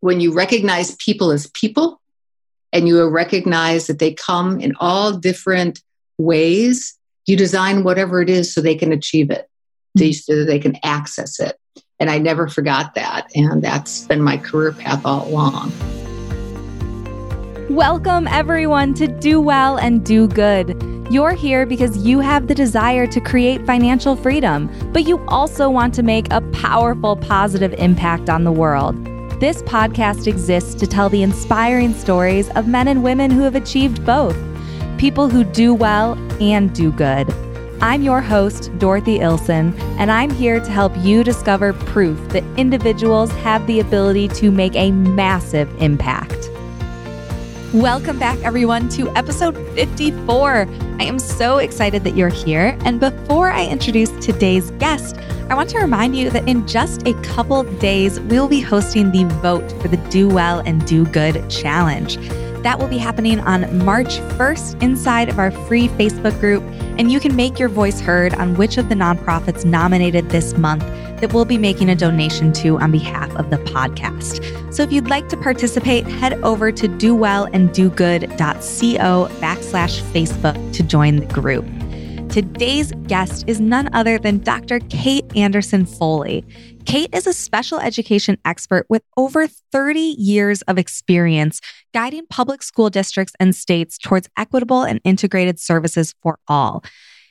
when you recognize people as people and you recognize that they come in all different ways, you design whatever it is so they can achieve it, so that they can access it. And I never forgot that. And that's been my career path all along. Welcome, everyone, to Do Well and Do Good. You're here because you have the desire to create financial freedom, but you also want to make a powerful, positive impact on the world. This podcast exists to tell the inspiring stories of men and women who have achieved both people who do well and do good. I'm your host, Dorothy Ilson, and I'm here to help you discover proof that individuals have the ability to make a massive impact. Welcome back, everyone, to episode 54. I am so excited that you're here. And before I introduce today's guest, I want to remind you that in just a couple days, we'll be hosting the Vote for the Do Well and Do Good Challenge. That will be happening on March 1st inside of our free Facebook group, and you can make your voice heard on which of the nonprofits nominated this month that we'll be making a donation to on behalf of the podcast. So if you'd like to participate, head over to dowellanddogood.co backslash Facebook to join the group. Today's guest is none other than Dr. Kate Anderson Foley. Kate is a special education expert with over 30 years of experience guiding public school districts and states towards equitable and integrated services for all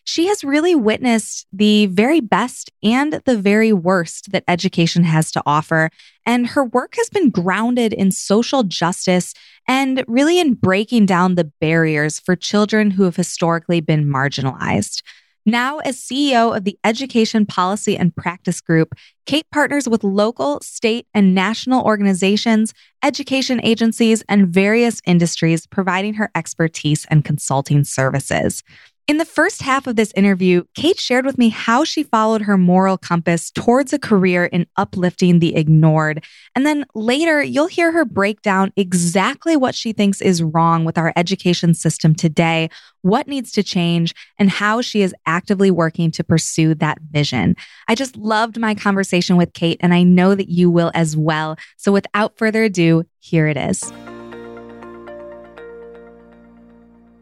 she has really witnessed the very best and the very worst that education has to offer. And her work has been grounded in social justice and really in breaking down the barriers for children who have historically been marginalized. Now, as CEO of the Education Policy and Practice Group, Kate partners with local, state, and national organizations, education agencies, and various industries, providing her expertise and consulting services. In the first half of this interview, Kate shared with me how she followed her moral compass towards a career in uplifting the ignored. And then later, you'll hear her break down exactly what she thinks is wrong with our education system today, what needs to change, and how she is actively working to pursue that vision. I just loved my conversation with Kate, and I know that you will as well. So without further ado, here it is.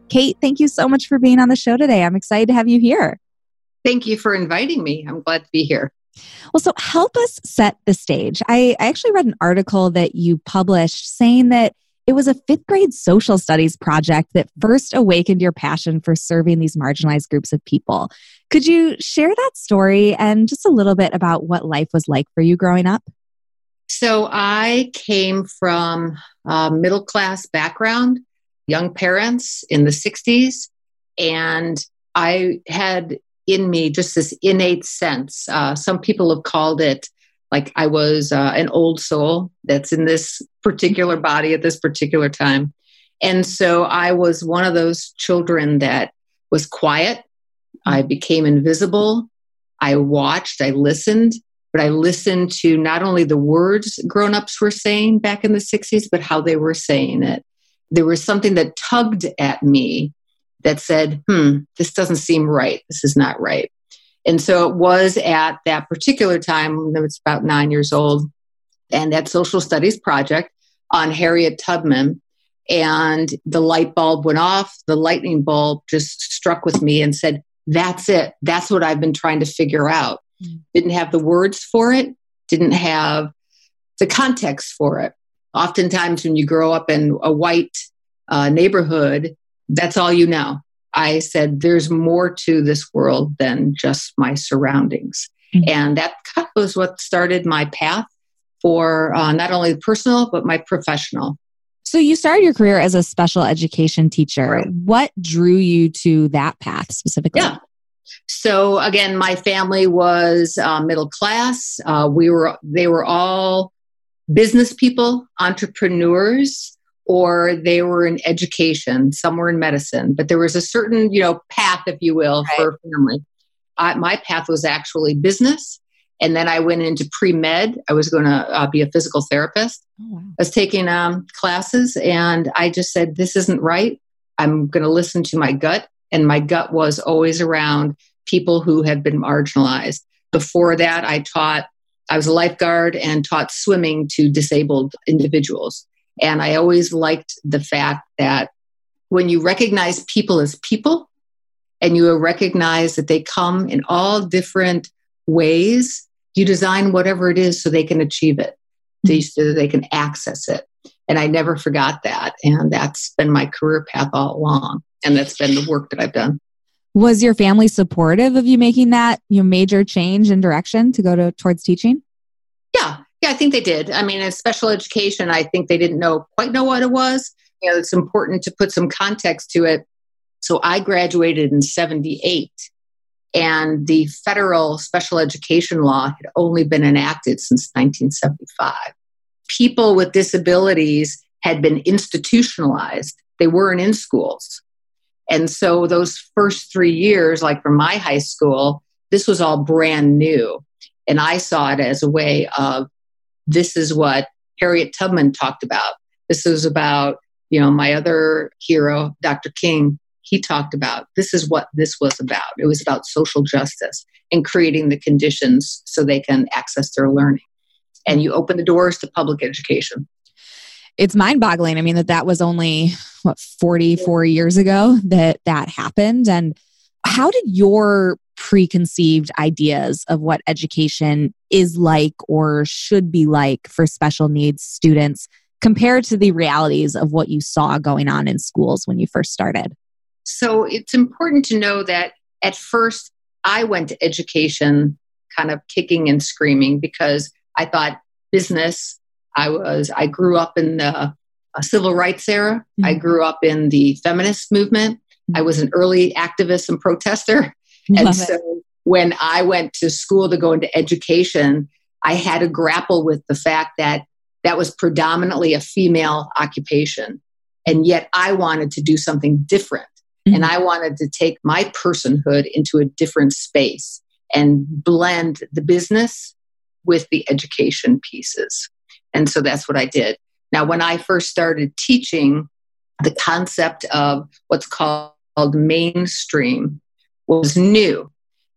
Kate, thank you so much for being on the show today. I'm excited to have you here. Thank you for inviting me. I'm glad to be here. Well, so help us set the stage. I, I actually read an article that you published saying that it was a fifth grade social studies project that first awakened your passion for serving these marginalized groups of people. Could you share that story and just a little bit about what life was like for you growing up? So, I came from a middle class background young parents in the 60s. And I had in me just this innate sense. Uh, some people have called it like I was uh, an old soul that's in this particular body at this particular time. And so I was one of those children that was quiet. I became invisible. I watched, I listened, but I listened to not only the words grown ups were saying back in the 60s, but how they were saying it there was something that tugged at me that said, hmm, this doesn't seem right. This is not right. And so it was at that particular time, when I was about nine years old, and that social studies project on Harriet Tubman. And the light bulb went off. The lightning bulb just struck with me and said, That's it. That's what I've been trying to figure out. Mm. Didn't have the words for it, didn't have the context for it oftentimes when you grow up in a white uh, neighborhood, that's all you know. I said, there's more to this world than just my surroundings. Mm-hmm. And that was what started my path for uh, not only personal, but my professional. So you started your career as a special education teacher. Right. What drew you to that path specifically? Yeah. So again, my family was uh, middle class. Uh, we were, they were all business people, entrepreneurs, or they were in education, some were in medicine, but there was a certain, you know, path, if you will, right. for family. I, my path was actually business. And then I went into pre med. I was going to uh, be a physical therapist. Oh, wow. I was taking um, classes, and I just said, This isn't right. I'm going to listen to my gut. And my gut was always around people who had been marginalized. Before that, I taught I was a lifeguard and taught swimming to disabled individuals. And I always liked the fact that when you recognize people as people and you recognize that they come in all different ways, you design whatever it is so they can achieve it, mm-hmm. so they can access it. And I never forgot that. And that's been my career path all along. And that's been the work that I've done. Was your family supportive of you making that your major change in direction to go to towards teaching? Yeah, yeah, I think they did. I mean, in special education, I think they didn't know quite know what it was. You know, it's important to put some context to it. So I graduated in 78 and the federal special education law had only been enacted since 1975. People with disabilities had been institutionalized. They weren't in schools. And so those first three years, like for my high school, this was all brand new. And I saw it as a way of this is what Harriet Tubman talked about. This is about, you know, my other hero, Dr. King, he talked about this is what this was about. It was about social justice and creating the conditions so they can access their learning. And you open the doors to public education. It's mind boggling. I mean, that that was only, what, 44 years ago that that happened. And how did your preconceived ideas of what education is like or should be like for special needs students compared to the realities of what you saw going on in schools when you first started? So it's important to know that at first I went to education kind of kicking and screaming because I thought business. I was I grew up in the uh, civil rights era. Mm-hmm. I grew up in the feminist movement. Mm-hmm. I was an early activist and protester. Love and so it. when I went to school to go into education, I had to grapple with the fact that that was predominantly a female occupation. And yet I wanted to do something different. Mm-hmm. And I wanted to take my personhood into a different space and blend the business with the education pieces. And so that's what I did. Now, when I first started teaching, the concept of what's called mainstream was new.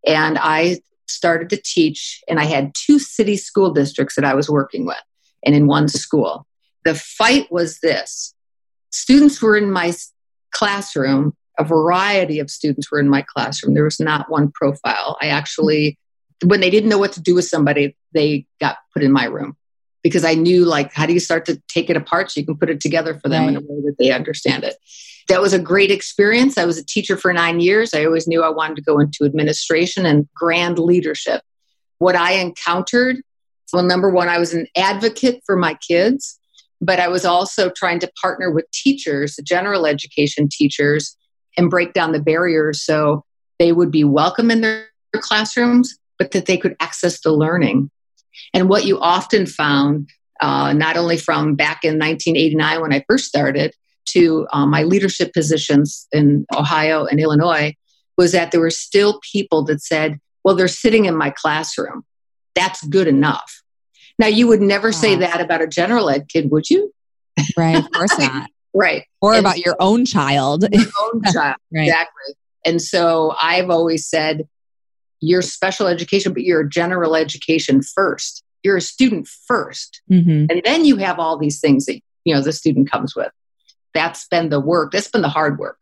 And I started to teach, and I had two city school districts that I was working with, and in one school. The fight was this students were in my classroom a variety of students were in my classroom. There was not one profile. I actually, when they didn't know what to do with somebody, they got put in my room because I knew, like, how do you start to take it apart so you can put it together for them right. in a way that they understand it. That was a great experience. I was a teacher for nine years. I always knew I wanted to go into administration and grand leadership. What I encountered well, number one, I was an advocate for my kids, but I was also trying to partner with teachers, general education teachers, and break down the barriers so they would be welcome in their classrooms, but that they could access the learning. And what you often found, uh, not only from back in 1989 when I first started to uh, my leadership positions in Ohio and Illinois, was that there were still people that said, well, they're sitting in my classroom. That's good enough. Now, you would never say that about a general ed kid, would you? Right, of course not. Right. Or and about so, your own child. Your own child. right. Exactly. And so I've always said, you're special education, but you're general education first. You're a student 1st mm-hmm. And then you have all these things that, you know, the student comes with. That's been the work. That's been the hard work.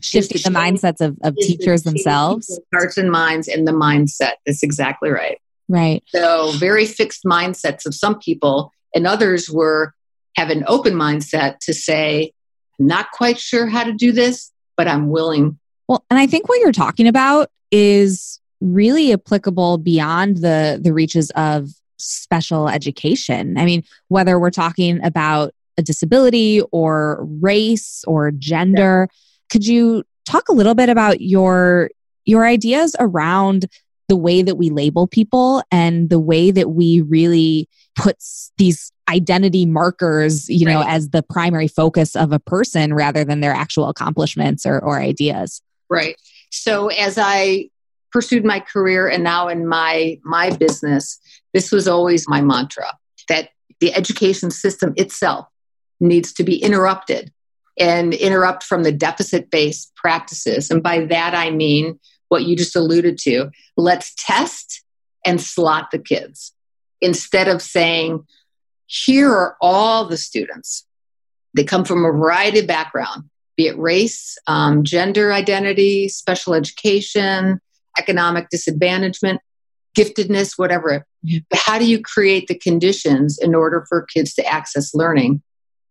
Shifting the mindsets of, of teachers themselves. Hearts and minds and the mindset. That's exactly right. Right. So very fixed mindsets of some people and others were have an open mindset to say, not quite sure how to do this, but I'm willing. Well, and I think what you're talking about is really applicable beyond the the reaches of special education. I mean, whether we're talking about a disability or race or gender, yeah. could you talk a little bit about your your ideas around the way that we label people and the way that we really put these identity markers, you know, as the primary focus of a person rather than their actual accomplishments or, or ideas. Right. So as I pursued my career and now in my my business, this was always my mantra that the education system itself needs to be interrupted and interrupt from the deficit based practices. And by that I mean what you just alluded to. Let's test and slot the kids instead of saying, here are all the students. They come from a variety of background, be it race, um, gender identity, special education, economic disadvantagement, giftedness, whatever. But how do you create the conditions in order for kids to access learning?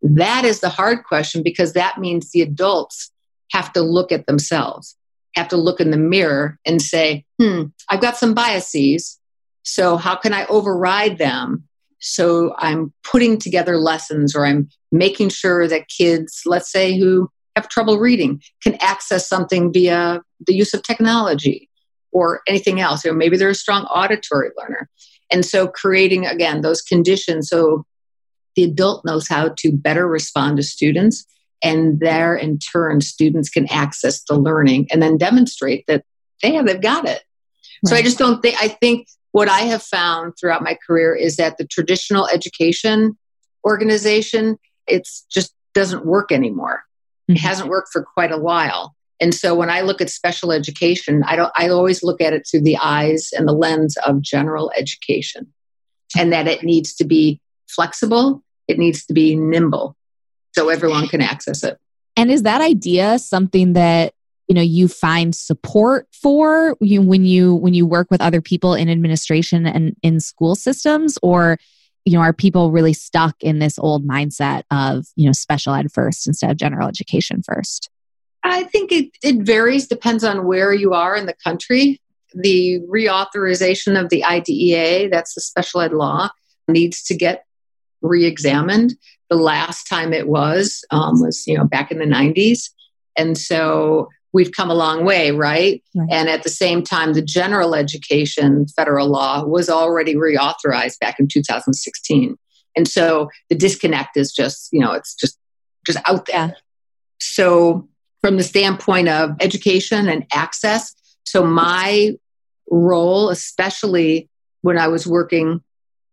That is the hard question because that means the adults have to look at themselves, have to look in the mirror and say, hmm, I've got some biases. So how can I override them? So I'm putting together lessons or I'm making sure that kids, let's say, who have trouble reading, can access something via the use of technology or anything else. Or maybe they're a strong auditory learner. And so creating, again, those conditions so the adult knows how to better respond to students. And there, in turn, students can access the learning and then demonstrate that they have, they've got it. Right. So I just don't think, I think what I have found throughout my career is that the traditional education organization, it's just doesn't work anymore. Mm-hmm. It hasn't worked for quite a while. And so when I look at special education, I don't I always look at it through the eyes and the lens of general education. And that it needs to be flexible, it needs to be nimble so everyone can access it. And is that idea something that you know you find support for you when you when you work with other people in administration and in school systems or you know are people really stuck in this old mindset of you know special ed first instead of general education first I think it, it varies, depends on where you are in the country. The reauthorization of the IDEA, that's the special ed law, needs to get re examined. The last time it was um, was, you know, back in the 90s. And so we've come a long way, right? right? And at the same time, the general education federal law was already reauthorized back in 2016. And so the disconnect is just, you know, it's just just out there. So from the standpoint of education and access. So, my role, especially when I was working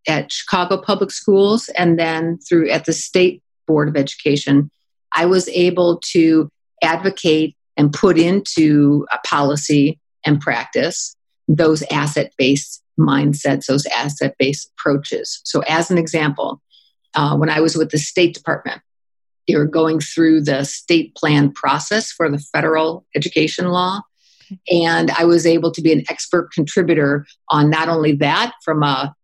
at Chicago Public Schools and then through at the State Board of Education, I was able to advocate and put into a policy and practice those asset based mindsets, those asset based approaches. So, as an example, uh, when I was with the State Department, were going through the state plan process for the federal education law. And I was able to be an expert contributor on not only that from a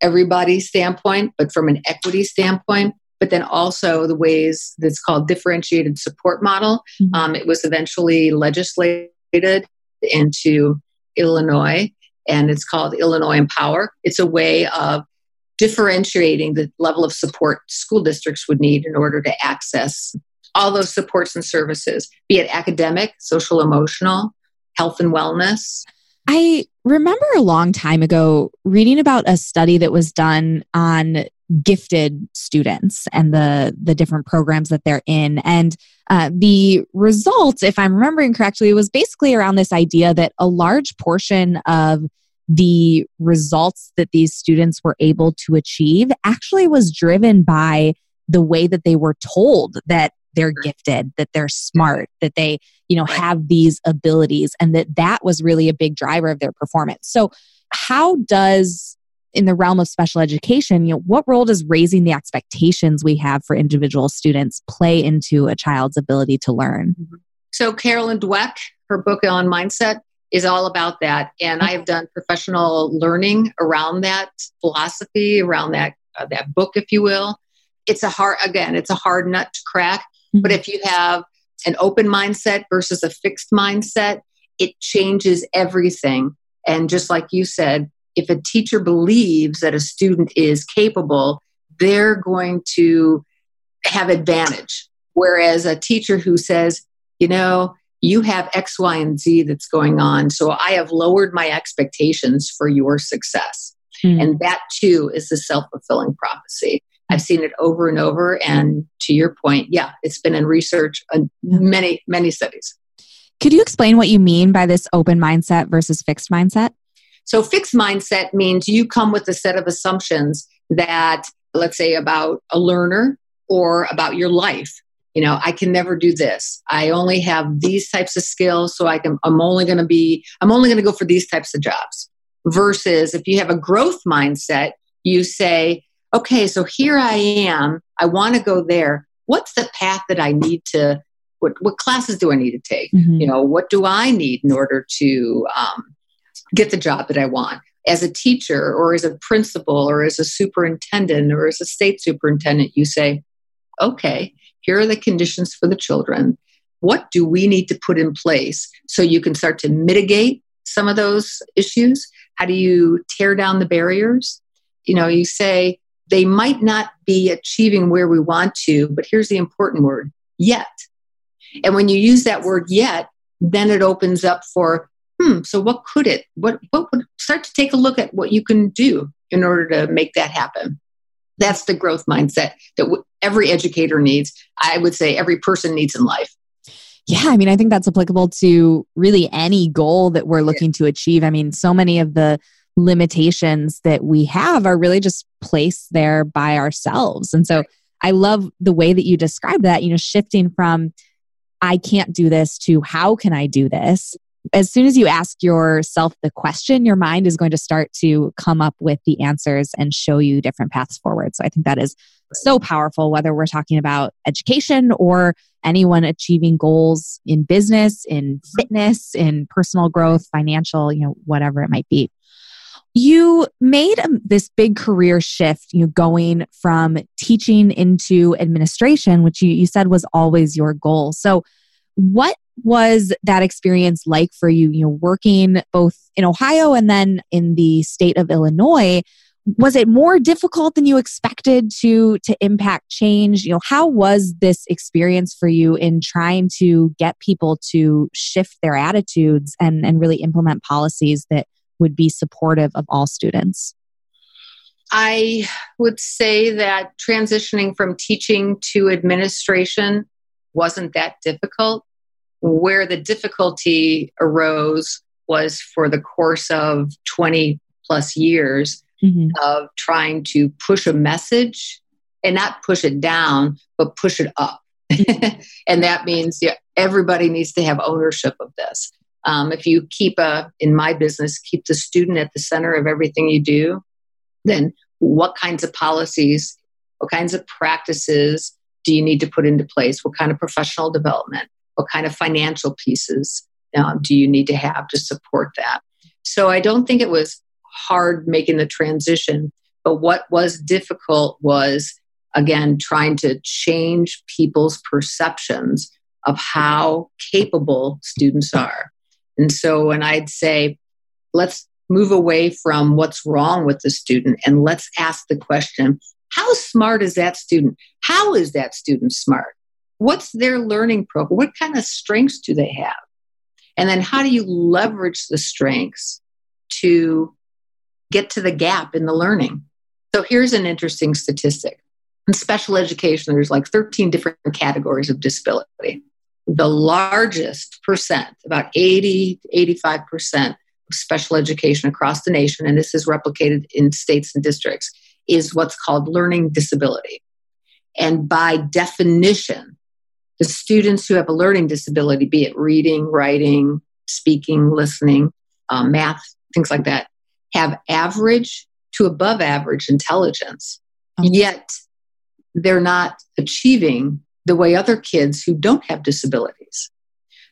everybody standpoint, but from an equity standpoint, but then also the ways that's called differentiated support model. Mm-hmm. Um, it was eventually legislated into Illinois, and it's called Illinois Empower. It's a way of differentiating the level of support school districts would need in order to access all those supports and services, be it academic, social, emotional, health and wellness. I remember a long time ago reading about a study that was done on gifted students and the the different programs that they're in and uh, the results if i'm remembering correctly was basically around this idea that a large portion of the results that these students were able to achieve actually was driven by the way that they were told that they're gifted that they're smart that they you know have these abilities and that that was really a big driver of their performance. So how does in the realm of special education you know what role does raising the expectations we have for individual students play into a child's ability to learn? Mm-hmm. so carolyn dweck her book on mindset is all about that. And I have done professional learning around that philosophy, around that uh, that book, if you will. It's a hard again, it's a hard nut to crack. Mm-hmm. But if you have an open mindset versus a fixed mindset, it changes everything. And just like you said, if a teacher believes that a student is capable, they're going to have advantage. Whereas a teacher who says, you know, you have X, Y, and Z that's going on. So I have lowered my expectations for your success. Mm. And that too is the self fulfilling prophecy. I've seen it over and over. And to your point, yeah, it's been in research, in many, many studies. Could you explain what you mean by this open mindset versus fixed mindset? So, fixed mindset means you come with a set of assumptions that, let's say, about a learner or about your life you know i can never do this i only have these types of skills so i can i'm only going to be i'm only going to go for these types of jobs versus if you have a growth mindset you say, okay, so here I am. I want to go there. What's the path that I need to? What, what classes do I need to take? Mm-hmm. You know, what do I need in order to um, get the job that I want? As a teacher, or as a principal, or as a superintendent, or as a state superintendent, you say, okay, here are the conditions for the children. What do we need to put in place so you can start to mitigate some of those issues? How do you tear down the barriers? You know, you say they might not be achieving where we want to, but here's the important word yet. And when you use that word yet, then it opens up for, hmm, so what could it, what, what would start to take a look at what you can do in order to make that happen? That's the growth mindset that every educator needs. I would say every person needs in life. Yeah, I mean, I think that's applicable to really any goal that we're looking yeah. to achieve. I mean, so many of the limitations that we have are really just placed there by ourselves. And so I love the way that you describe that, you know, shifting from I can't do this to how can I do this? As soon as you ask yourself the question, your mind is going to start to come up with the answers and show you different paths forward. So I think that is so powerful, whether we're talking about education or anyone achieving goals in business, in fitness, in personal growth, financial, you know, whatever it might be. You made um, this big career shift, you know, going from teaching into administration, which you, you said was always your goal. So, what was that experience like for you, you know, working both in Ohio and then in the state of Illinois? Was it more difficult than you expected to to impact change? You know, how was this experience for you in trying to get people to shift their attitudes and and really implement policies that would be supportive of all students? I would say that transitioning from teaching to administration wasn't that difficult. Where the difficulty arose was for the course of 20 plus years mm-hmm. of trying to push a message and not push it down, but push it up. and that means yeah, everybody needs to have ownership of this. Um, if you keep a, in my business, keep the student at the center of everything you do, then what kinds of policies, what kinds of practices do you need to put into place? What kind of professional development? What kind of financial pieces um, do you need to have to support that? So I don't think it was hard making the transition, but what was difficult was, again, trying to change people's perceptions of how capable students are. And so when I'd say, let's move away from what's wrong with the student and let's ask the question, how smart is that student? How is that student smart? What's their learning profile? What kind of strengths do they have? And then how do you leverage the strengths to get to the gap in the learning? So here's an interesting statistic. In special education, there's like 13 different categories of disability the largest percent, about 80, 85% of special education across the nation, and this is replicated in states and districts, is what's called learning disability. And by definition, the students who have a learning disability, be it reading, writing, speaking, listening, um, math, things like that, have average to above average intelligence. Okay. Yet they're not achieving the way other kids who don't have disabilities.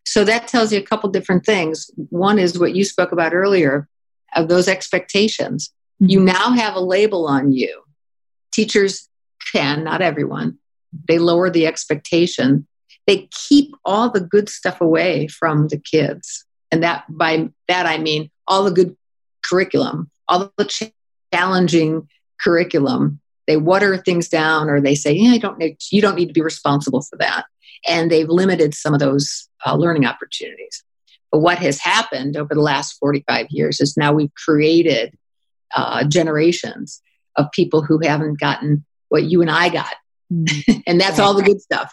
So that tells you a couple different things. One is what you spoke about earlier of those expectations. Mm-hmm. You now have a label on you. Teachers can, not everyone, they lower the expectation. They keep all the good stuff away from the kids. And that by that I mean all the good curriculum, all the challenging curriculum. They water things down or they say yeah i don't need you don't need to be responsible for that. And they've limited some of those uh, learning opportunities. But what has happened over the last 45 years is now we've created uh, generations of people who haven't gotten what you and i got. Mm-hmm. and that's all the good stuff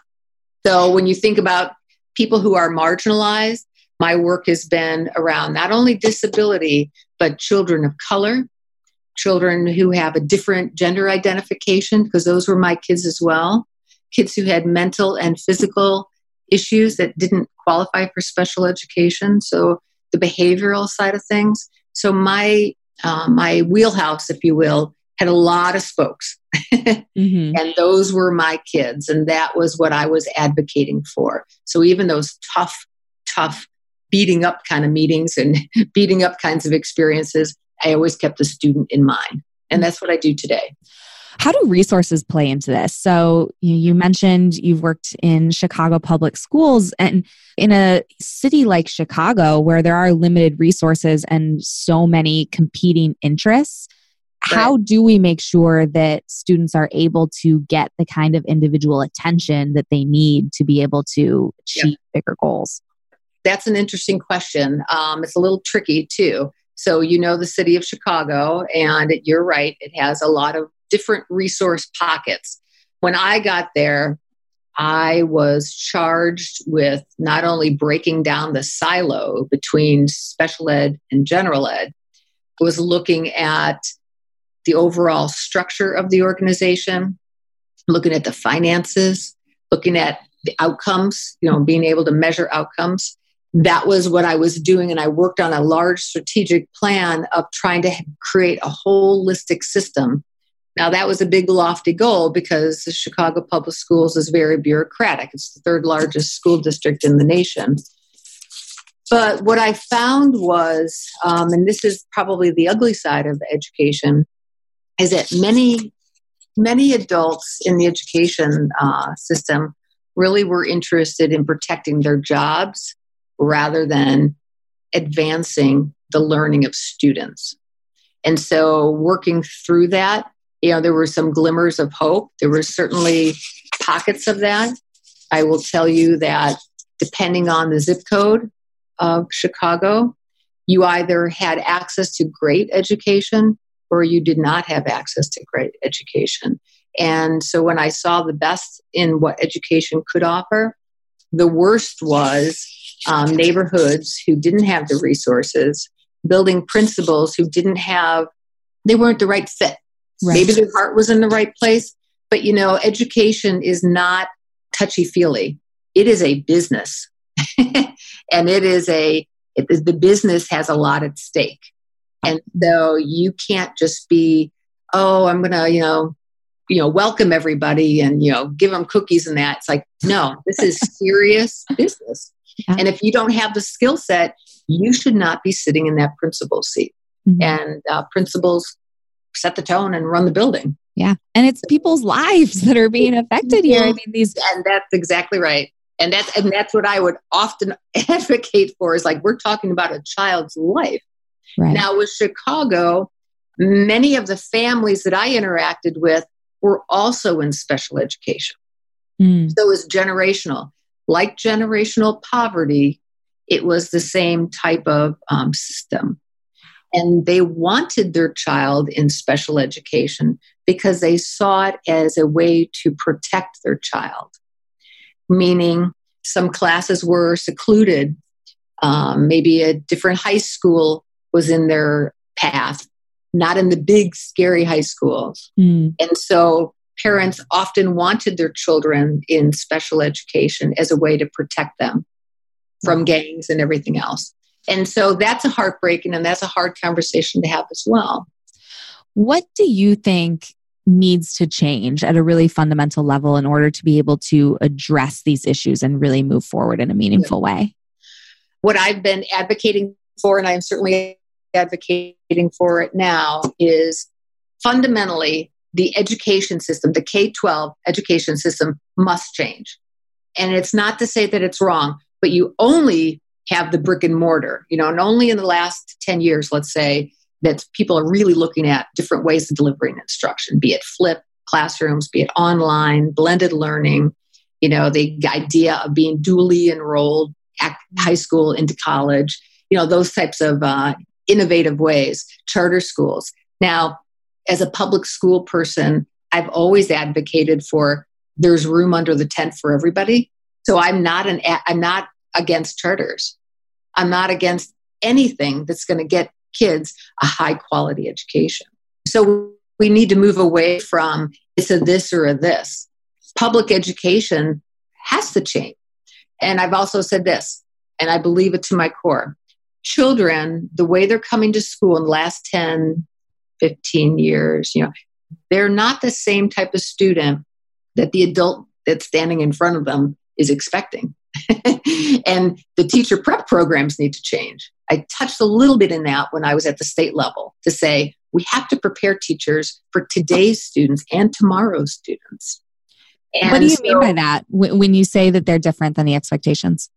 so when you think about people who are marginalized my work has been around not only disability but children of color children who have a different gender identification, because those were my kids as well, kids who had mental and physical issues that didn't qualify for special education. So the behavioral side of things. So my uh, my wheelhouse, if you will, had a lot of spokes. mm-hmm. And those were my kids. And that was what I was advocating for. So even those tough, tough, beating up kind of meetings and beating up kinds of experiences, I always kept the student in mind. And that's what I do today. How do resources play into this? So you mentioned you've worked in Chicago public schools and in a city like Chicago where there are limited resources and so many competing interests. How do we make sure that students are able to get the kind of individual attention that they need to be able to achieve yep. bigger goals? That's an interesting question. Um, it's a little tricky too. So, you know, the city of Chicago, and you're right, it has a lot of different resource pockets. When I got there, I was charged with not only breaking down the silo between special ed and general ed, I was looking at the overall structure of the organization, looking at the finances, looking at the outcomes, you know, being able to measure outcomes. That was what I was doing. And I worked on a large strategic plan of trying to create a holistic system. Now, that was a big, lofty goal because the Chicago Public Schools is very bureaucratic. It's the third largest school district in the nation. But what I found was, um, and this is probably the ugly side of education, is that many many adults in the education uh, system really were interested in protecting their jobs rather than advancing the learning of students. And so working through that you know there were some glimmers of hope. There were certainly pockets of that. I will tell you that depending on the zip code of chicago you either had access to great education or you did not have access to great education. And so when I saw the best in what education could offer, the worst was um, neighborhoods who didn't have the resources, building principals who didn't have, they weren't the right fit. Right. Maybe their heart was in the right place, but you know, education is not touchy feely. It is a business. and it is a, it, the business has a lot at stake. And so you can't just be, oh, I'm going to, you know, you know, welcome everybody and, you know, give them cookies and that. It's like, no, this is serious business. Yeah. And if you don't have the skill set, you should not be sitting in that principal seat. Mm-hmm. And uh, principals set the tone and run the building. Yeah. And it's people's lives that are being affected here. I mean, these. And that's exactly right. And that's, and that's what I would often advocate for is like, we're talking about a child's life. Right. Now, with Chicago, many of the families that I interacted with were also in special education. Mm. So it was generational. Like generational poverty, it was the same type of um, system. And they wanted their child in special education because they saw it as a way to protect their child. Meaning, some classes were secluded. Um, maybe a different high school was in their path, not in the big, scary high schools. Mm. And so parents often wanted their children in special education as a way to protect them from gangs and everything else. And so that's a heartbreaking and that's a hard conversation to have as well. What do you think needs to change at a really fundamental level in order to be able to address these issues and really move forward in a meaningful way? What I've been advocating for, and I'm certainly advocating for it now is fundamentally the education system, the K 12 education system must change. And it's not to say that it's wrong, but you only have the brick and mortar, you know, and only in the last 10 years, let's say, that people are really looking at different ways of delivering instruction, be it flip classrooms, be it online, blended learning, you know, the idea of being dually enrolled at high school into college, you know, those types of uh, innovative ways, charter schools. Now, as a public school person, I've always advocated for there's room under the tent for everybody. So I'm not an I'm not against charters. I'm not against anything that's going to get kids a high quality education. So we need to move away from it's a this or a this. Public education has to change. And I've also said this, and I believe it to my core children, the way they're coming to school in the last 10, 15 years, you know, they're not the same type of student that the adult that's standing in front of them is expecting. and the teacher prep programs need to change. I touched a little bit in that when I was at the state level to say we have to prepare teachers for today's students and tomorrow's students. And what do you so, mean by that when you say that they're different than the expectations?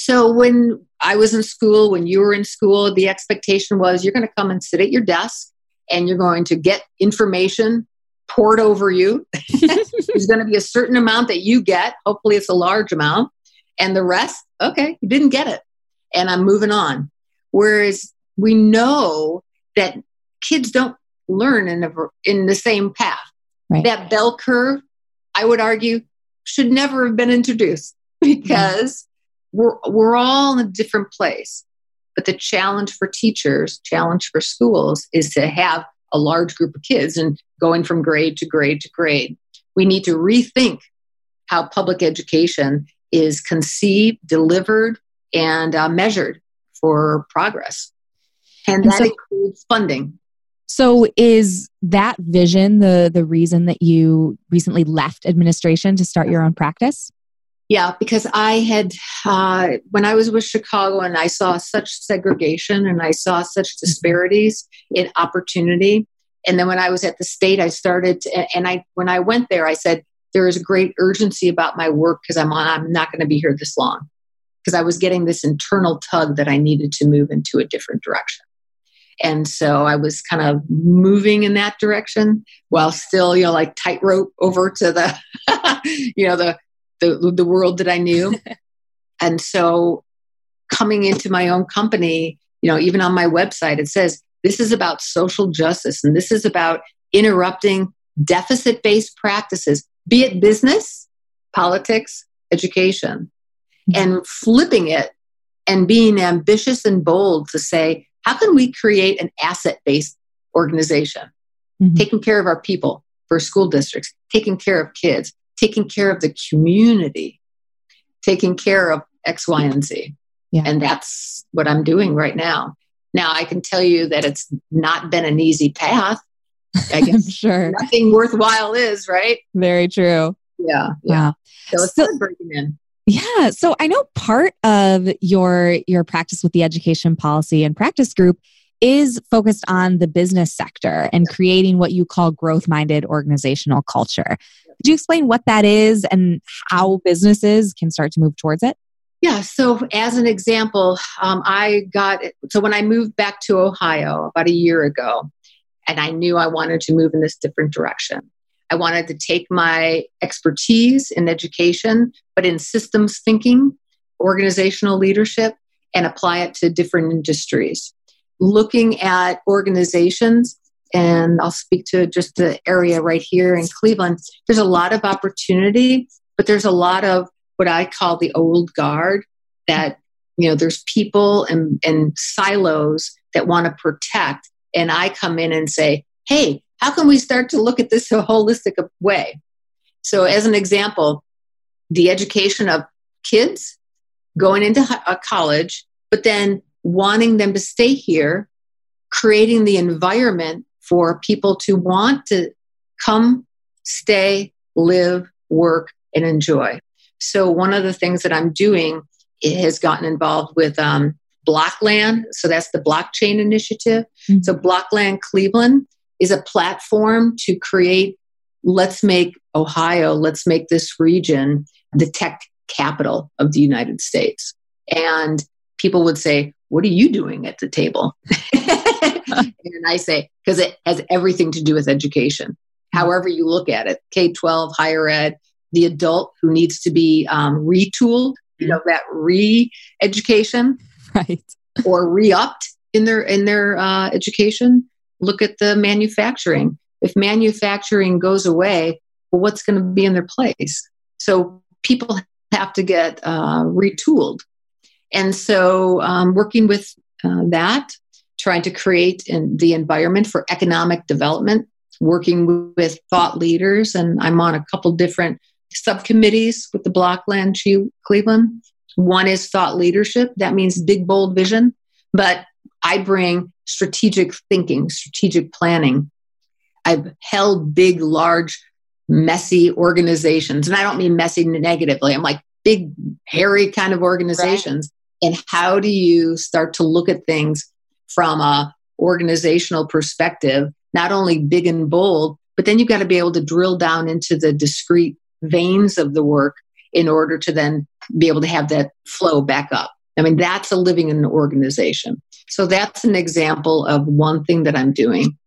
So, when I was in school, when you were in school, the expectation was you're going to come and sit at your desk and you're going to get information poured over you. There's going to be a certain amount that you get. Hopefully, it's a large amount. And the rest, okay, you didn't get it. And I'm moving on. Whereas we know that kids don't learn in, a, in the same path. Right. That bell curve, I would argue, should never have been introduced because. We're, we're all in a different place. But the challenge for teachers, challenge for schools is to have a large group of kids and going from grade to grade to grade. We need to rethink how public education is conceived, delivered, and uh, measured for progress. And, and that so, includes funding. So is that vision the the reason that you recently left administration to start your own practice? Yeah, because I had uh, when I was with Chicago and I saw such segregation and I saw such mm-hmm. disparities in opportunity. And then when I was at the state, I started to, and I when I went there, I said there is a great urgency about my work because I'm on, I'm not going to be here this long because I was getting this internal tug that I needed to move into a different direction. And so I was kind of moving in that direction while still, you know, like tightrope over to the, you know, the, the, the world that I knew. and so coming into my own company, you know, even on my website, it says this is about social justice and this is about interrupting deficit based practices, be it business, politics, education, mm-hmm. and flipping it and being ambitious and bold to say, how can we create an asset based organization? Mm-hmm. Taking care of our people for school districts, taking care of kids, taking care of the community, taking care of X, Y, and Z. Yeah. And that's what I'm doing right now. Now, I can tell you that it's not been an easy path. I guess I'm sure. Nothing worthwhile is, right? Very true. Yeah. Yeah. So it's so, breaking in. Yeah. So I know part of your your practice with the education policy and practice group is focused on the business sector and creating what you call growth minded organizational culture. Could you explain what that is and how businesses can start to move towards it? Yeah, so as an example, um, I got so when I moved back to Ohio about a year ago, and I knew I wanted to move in this different direction. I wanted to take my expertise in education, but in systems thinking, organizational leadership, and apply it to different industries. Looking at organizations, and I'll speak to just the area right here in Cleveland, there's a lot of opportunity, but there's a lot of what I call the old guard that, you know, there's people and, and silos that want to protect. And I come in and say, hey, how can we start to look at this a holistic way? So, as an example, the education of kids going into a uh, college, but then wanting them to stay here, creating the environment for people to want to come, stay, live, work, and enjoy. So, one of the things that I'm doing has gotten involved with um, Blockland. So, that's the blockchain initiative. Mm-hmm. So, Blockland Cleveland is a platform to create let's make Ohio, let's make this region the tech capital of the United States. And people would say, What are you doing at the table? and I say, Because it has everything to do with education. However, you look at it K 12, higher ed, the adult who needs to be um, retooled, you know, that re education. Right. Or re upped in their in their uh, education look at the manufacturing. If manufacturing goes away, well, what's going to be in their place? So people have to get uh, retooled. And so, um, working with uh, that, trying to create in the environment for economic development, working with thought leaders, and I'm on a couple different subcommittees with the Blockland Cleveland. One is thought leadership, that means big, bold vision. But I bring strategic thinking, strategic planning. I've held big, large, messy organizations. And I don't mean messy negatively. I'm like big, hairy kind of organizations. Right. And how do you start to look at things from a organizational perspective, not only big and bold, but then you've got to be able to drill down into the discrete veins of the work in order to then be able to have that flow back up. I mean, that's a living in an organization. So that's an example of one thing that I'm doing.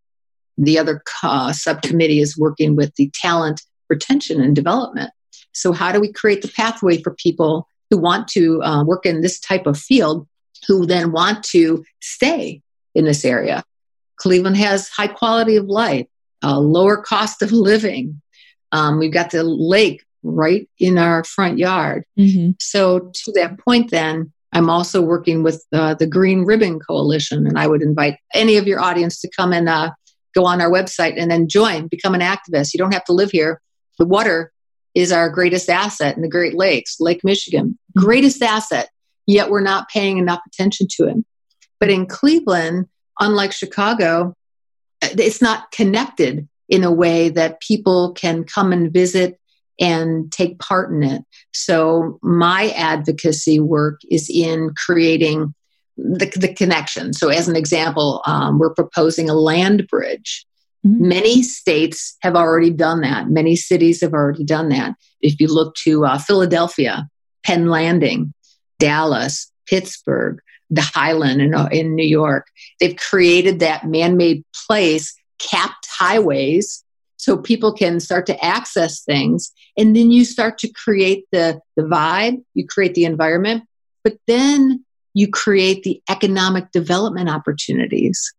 The other uh, subcommittee is working with the talent retention and development. So, how do we create the pathway for people who want to uh, work in this type of field, who then want to stay in this area? Cleveland has high quality of life, a lower cost of living. Um, we've got the lake right in our front yard. Mm-hmm. So, to that point, then, I'm also working with uh, the Green Ribbon Coalition, and I would invite any of your audience to come and uh, go on our website and then join, become an activist. You don't have to live here. The water is our greatest asset in the Great Lakes, Lake Michigan, mm-hmm. greatest asset, yet we're not paying enough attention to it. But in Cleveland, unlike Chicago, it's not connected in a way that people can come and visit and take part in it. So my advocacy work is in creating the, the connection. So as an example, um, we're proposing a land bridge. Mm-hmm. Many states have already done that. Many cities have already done that. If you look to uh, Philadelphia, Penn Landing, Dallas, Pittsburgh, the High Line in, in New York, they've created that man made place, capped highways so people can start to access things. And then you start to create the the vibe you create the environment but then you create the economic development opportunities.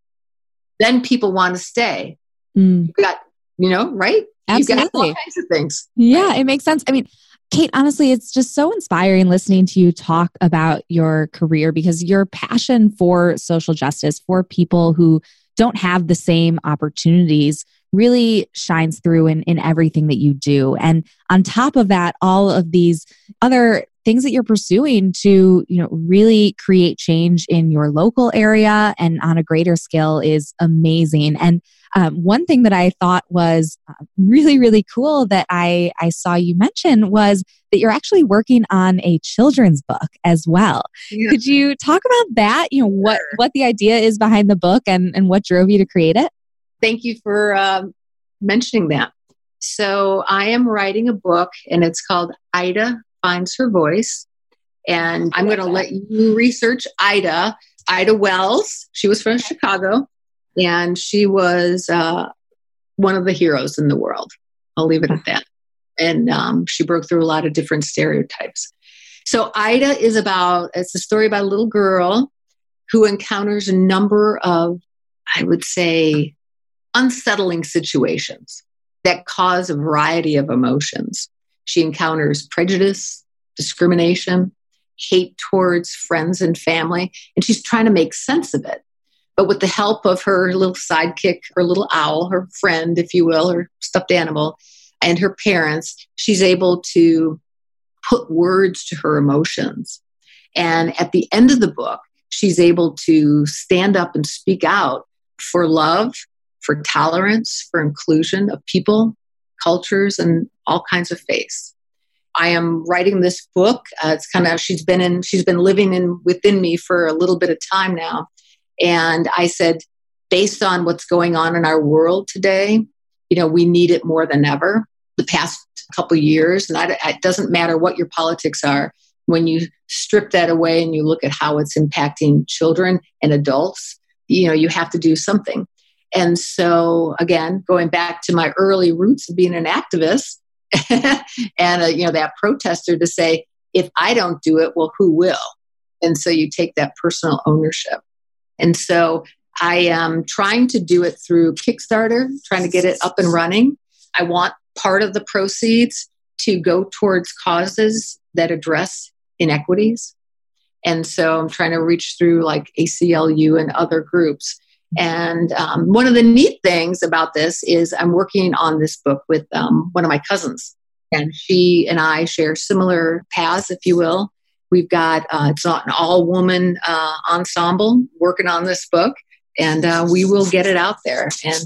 Then people want to stay. Mm. you got you know right? Absolutely all kinds of things. Yeah it makes sense. I mean Kate, honestly, it's just so inspiring listening to you talk about your career because your passion for social justice, for people who don't have the same opportunities, really shines through in, in everything that you do. And on top of that, all of these other things that you're pursuing to you know really create change in your local area and on a greater scale is amazing. And um, one thing that i thought was uh, really really cool that i i saw you mention was that you're actually working on a children's book as well. Yeah. could you talk about that? You know what what the idea is behind the book and and what drove you to create it thank you for um, mentioning that. So I am writing a book, and it's called Ida Finds Her Voice. And I'm going to let you research Ida. Ida Wells. She was from Chicago, and she was uh, one of the heroes in the world. I'll leave it at that. And um, she broke through a lot of different stereotypes. So Ida is about it's a story about a little girl who encounters a number of, I would say, unsettling situations that cause a variety of emotions. She encounters prejudice, discrimination, hate towards friends and family, and she's trying to make sense of it. But with the help of her little sidekick, her little owl, her friend, if you will, her stuffed animal, and her parents, she's able to put words to her emotions. And at the end of the book, she's able to stand up and speak out for love for tolerance, for inclusion of people, cultures, and all kinds of faiths. I am writing this book. Uh, it's kind of she's been in she's been living in within me for a little bit of time now, and I said, based on what's going on in our world today, you know, we need it more than ever. The past couple years, and I, it doesn't matter what your politics are. When you strip that away and you look at how it's impacting children and adults, you know, you have to do something. And so, again, going back to my early roots of being an activist and, a, uh, you know, that protester to say, if I don't do it, well, who will? And so you take that personal ownership. And so I am trying to do it through Kickstarter, trying to get it up and running. I want part of the proceeds to go towards causes that address inequities. And so I'm trying to reach through like ACLU and other groups and um, one of the neat things about this is I'm working on this book with um, one of my cousins, and she and I share similar paths, if you will. We've got uh, it's an all woman uh, ensemble working on this book, and uh, we will get it out there. And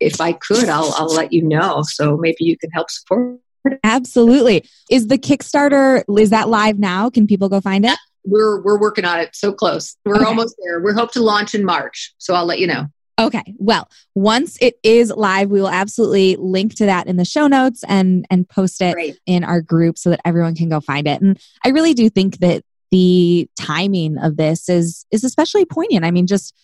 if I could, I'll, I'll let you know. So maybe you can help support. Absolutely. Is the Kickstarter, is that live now? Can people go find it? We're, we're working on it so close. We're okay. almost there. We hope to launch in March. So I'll let you know. Okay. Well, once it is live, we will absolutely link to that in the show notes and and post it Great. in our group so that everyone can go find it. And I really do think that the timing of this is is especially poignant. I mean, just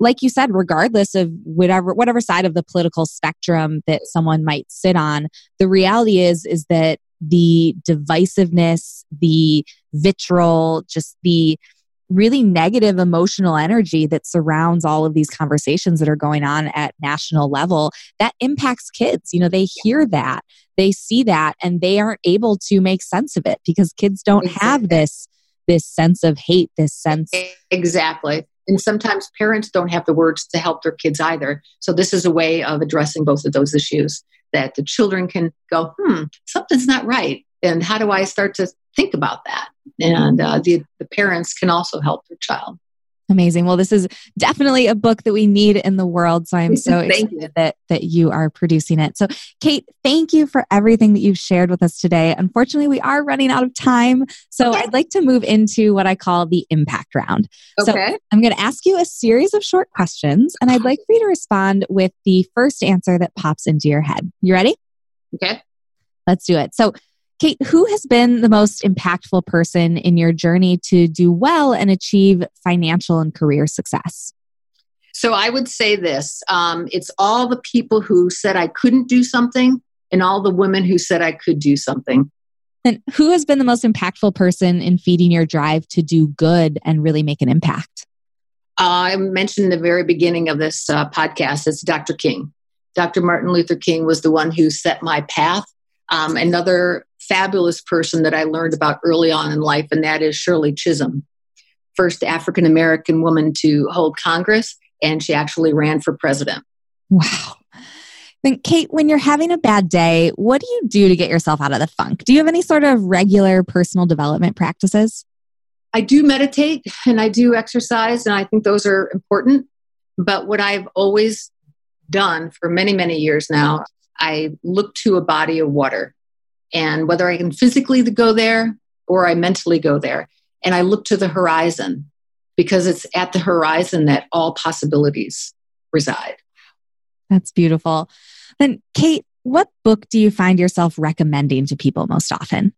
like you said, regardless of whatever whatever side of the political spectrum that someone might sit on, the reality is is that the divisiveness, the vitriol, just the really negative emotional energy that surrounds all of these conversations that are going on at national level that impacts kids. You know they hear that they see that and they aren't able to make sense of it because kids don't have this this sense of hate this sense exactly and sometimes parents don't have the words to help their kids either so this is a way of addressing both of those issues that the children can go hmm something's not right and how do i start to think about that. And uh, the, the parents can also help their child. Amazing. Well, this is definitely a book that we need in the world. So I'm so excited that, that you are producing it. So, Kate, thank you for everything that you've shared with us today. Unfortunately, we are running out of time. So, okay. I'd like to move into what I call the impact round. Okay. So, I'm going to ask you a series of short questions, and I'd like for you to respond with the first answer that pops into your head. You ready? Okay. Let's do it. So, Kate, who has been the most impactful person in your journey to do well and achieve financial and career success? So I would say this um, it's all the people who said I couldn't do something and all the women who said I could do something. And who has been the most impactful person in feeding your drive to do good and really make an impact? Uh, I mentioned in the very beginning of this uh, podcast, it's Dr. King. Dr. Martin Luther King was the one who set my path. Um, another fabulous person that I learned about early on in life, and that is Shirley Chisholm, first African American woman to hold Congress, and she actually ran for president. Wow. Then, Kate, when you're having a bad day, what do you do to get yourself out of the funk? Do you have any sort of regular personal development practices? I do meditate and I do exercise, and I think those are important. But what I've always done for many, many years now, I look to a body of water and whether I can physically go there or I mentally go there. And I look to the horizon because it's at the horizon that all possibilities reside. That's beautiful. Then, Kate, what book do you find yourself recommending to people most often?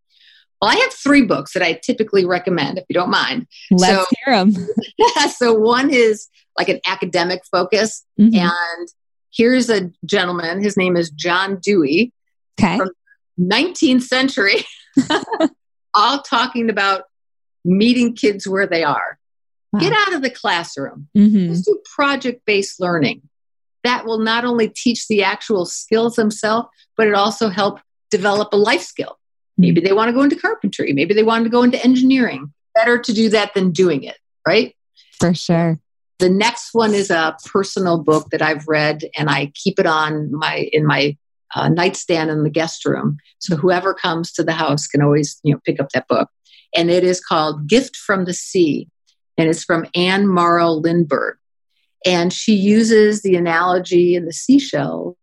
Well, I have three books that I typically recommend, if you don't mind. Let's so, hear them. so, one is like an academic focus. Mm-hmm. And here's a gentleman, his name is John Dewey. Okay. From 19th century, all talking about meeting kids where they are. Wow. Get out of the classroom. Mm-hmm. Let's do project based learning. That will not only teach the actual skills themselves, but it also help develop a life skill. Mm-hmm. Maybe they want to go into carpentry. Maybe they want to go into engineering. Better to do that than doing it, right? For sure. The next one is a personal book that I've read and I keep it on my in my uh, nightstand in the guest room. So whoever comes to the house can always, you know, pick up that book. And it is called Gift from the Sea. And it's from Anne Morrow Lindbergh. And she uses the analogy in the seashells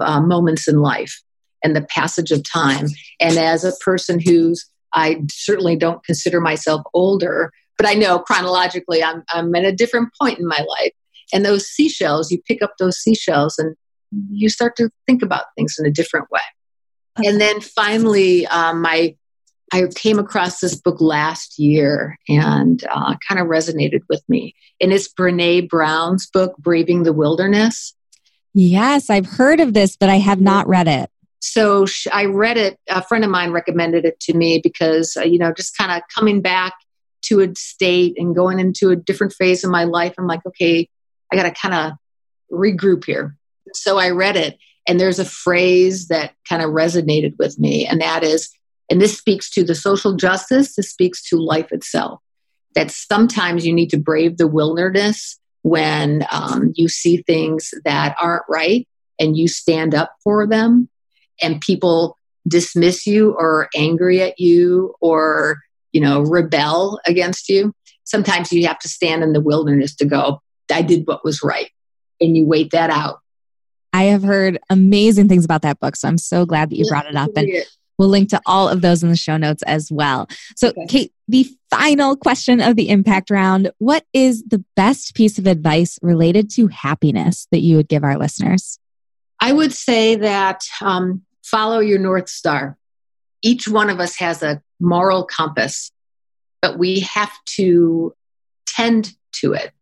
uh, moments in life and the passage of time. And as a person who's, I certainly don't consider myself older, but I know chronologically I'm, I'm at a different point in my life. And those seashells, you pick up those seashells and you start to think about things in a different way. Okay. And then finally, um, my I came across this book last year and uh, kind of resonated with me. And it's Brene Brown's book, Braving the Wilderness. Yes, I've heard of this, but I have not read it. So I read it. A friend of mine recommended it to me because, uh, you know, just kind of coming back to a state and going into a different phase of my life. I'm like, okay, I got to kind of regroup here. So I read it, and there's a phrase that kind of resonated with me, and that is, and this speaks to the social justice, this speaks to life itself, that sometimes you need to brave the wilderness when um, you see things that aren't right and you stand up for them, and people dismiss you or angry at you or you know rebel against you. Sometimes you have to stand in the wilderness to go i did what was right and you wait that out I have heard amazing things about that book. So I'm so glad that you brought it up. And we'll link to all of those in the show notes as well. So, okay. Kate, the final question of the impact round What is the best piece of advice related to happiness that you would give our listeners? I would say that um, follow your North Star. Each one of us has a moral compass, but we have to tend to it. it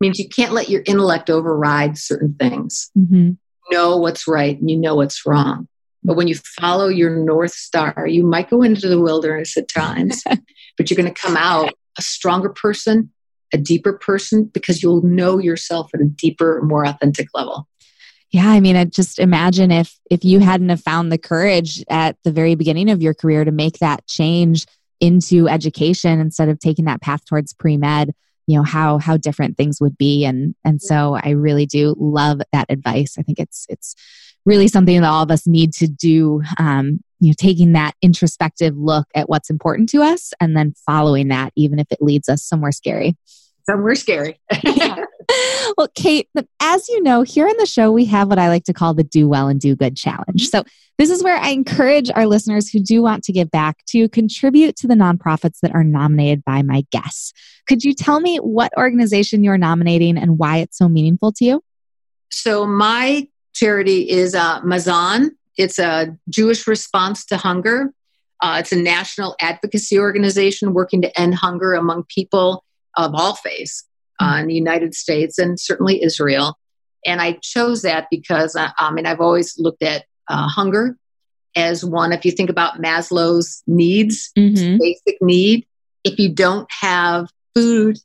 means you can't let your intellect override certain things. Mm-hmm. Know what's right and you know what's wrong. But when you follow your North Star, you might go into the wilderness at times, but you're going to come out a stronger person, a deeper person, because you'll know yourself at a deeper, more authentic level. Yeah, I mean, I just imagine if if you hadn't have found the courage at the very beginning of your career to make that change into education instead of taking that path towards pre-med, you know, how how different things would be and and so I really do love that advice. I think it's it's really something that all of us need to do um, you know taking that introspective look at what's important to us and then following that even if it leads us somewhere scary somewhere scary yeah. Well kate as you know here on the show we have what i like to call the do well and do good challenge so this is where i encourage our listeners who do want to give back to contribute to the nonprofits that are nominated by my guests could you tell me what organization you're nominating and why it's so meaningful to you so my charity is uh, Mazon. It's a Jewish response to hunger. Uh, it's a national advocacy organization working to end hunger among people of all faiths uh, in the United States and certainly Israel. And I chose that because uh, I mean I've always looked at uh, hunger as one. If you think about Maslow's needs, mm-hmm. basic need. If you don't have food,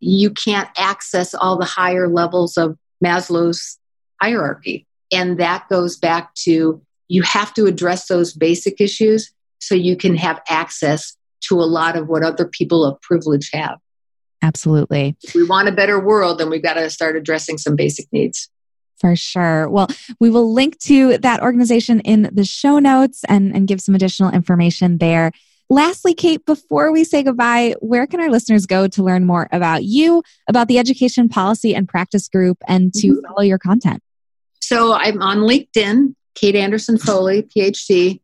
you can't access all the higher levels of Maslow's hierarchy. And that goes back to you have to address those basic issues so you can have access to a lot of what other people of privilege have. Absolutely. If we want a better world, then we've got to start addressing some basic needs. For sure. Well, we will link to that organization in the show notes and, and give some additional information there. Lastly, Kate, before we say goodbye, where can our listeners go to learn more about you, about the Education Policy and Practice Group, and to mm-hmm. follow your content? So I'm on LinkedIn, Kate Anderson Foley, PhD.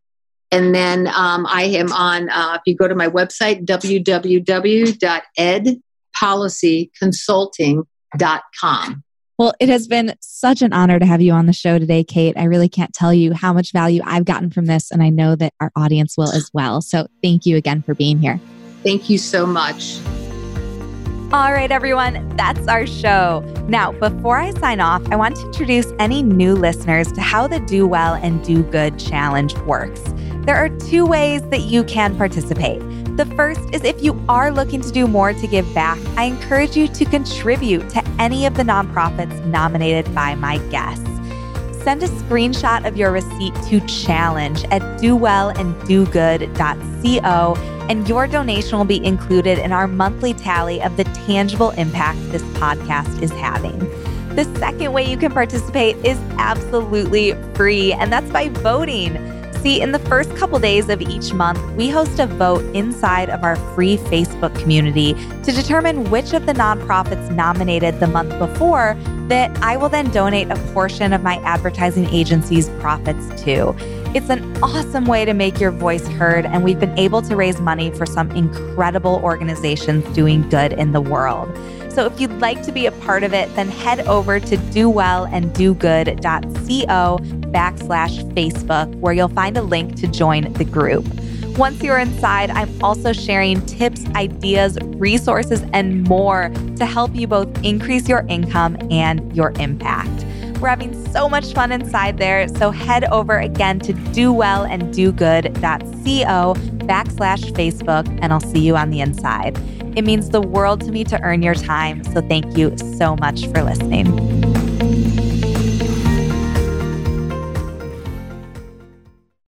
And then um, I am on, uh, if you go to my website, www.edpolicyconsulting.com. Well, it has been such an honor to have you on the show today, Kate. I really can't tell you how much value I've gotten from this, and I know that our audience will as well. So thank you again for being here. Thank you so much. All right, everyone, that's our show. Now, before I sign off, I want to introduce any new listeners to how the Do Well and Do Good Challenge works. There are two ways that you can participate. The first is if you are looking to do more to give back, I encourage you to contribute to any of the nonprofits nominated by my guests. Send a screenshot of your receipt to challenge at dowellanddogood.co and your donation will be included in our monthly tally of the tangible impact this podcast is having. The second way you can participate is absolutely free, and that's by voting. See, in the first couple days of each month, we host a vote inside of our free Facebook community to determine which of the nonprofits nominated the month before that I will then donate a portion of my advertising agency's profits to. It's an awesome way to make your voice heard, and we've been able to raise money for some incredible organizations doing good in the world. So if you'd like to be a part of it, then head over to dowellanddogood.co backslash Facebook, where you'll find a link to join the group. Once you're inside, I'm also sharing tips, ideas, resources, and more to help you both increase your income and your impact. We're having so much fun inside there. So head over again to dowellanddogood.co backslash Facebook, and I'll see you on the inside. It means the world to me to earn your time. So thank you so much for listening.